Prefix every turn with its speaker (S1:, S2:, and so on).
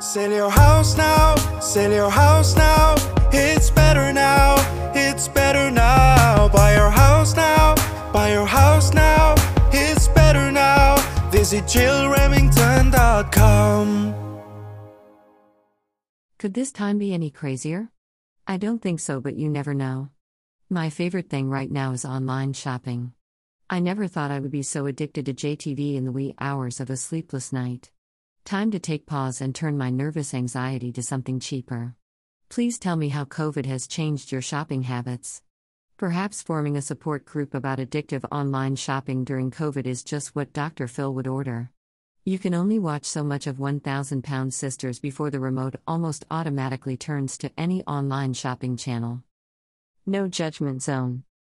S1: Sell your house now, sell your house now. It's better now, it's better now. Buy your house now, buy your house now. It's better now. Visit JillRemington.com.
S2: Could this time be any crazier? I don't think so, but you never know. My favorite thing right now is online shopping. I never thought I would be so addicted to JTV in the wee hours of a sleepless night. Time to take pause and turn my nervous anxiety to something cheaper. Please tell me how COVID has changed your shopping habits. Perhaps forming a support group about addictive online shopping during COVID is just what Dr. Phil would order. You can only watch so much of 1000 Pound Sisters before the remote almost automatically turns to any online shopping channel. No judgment zone.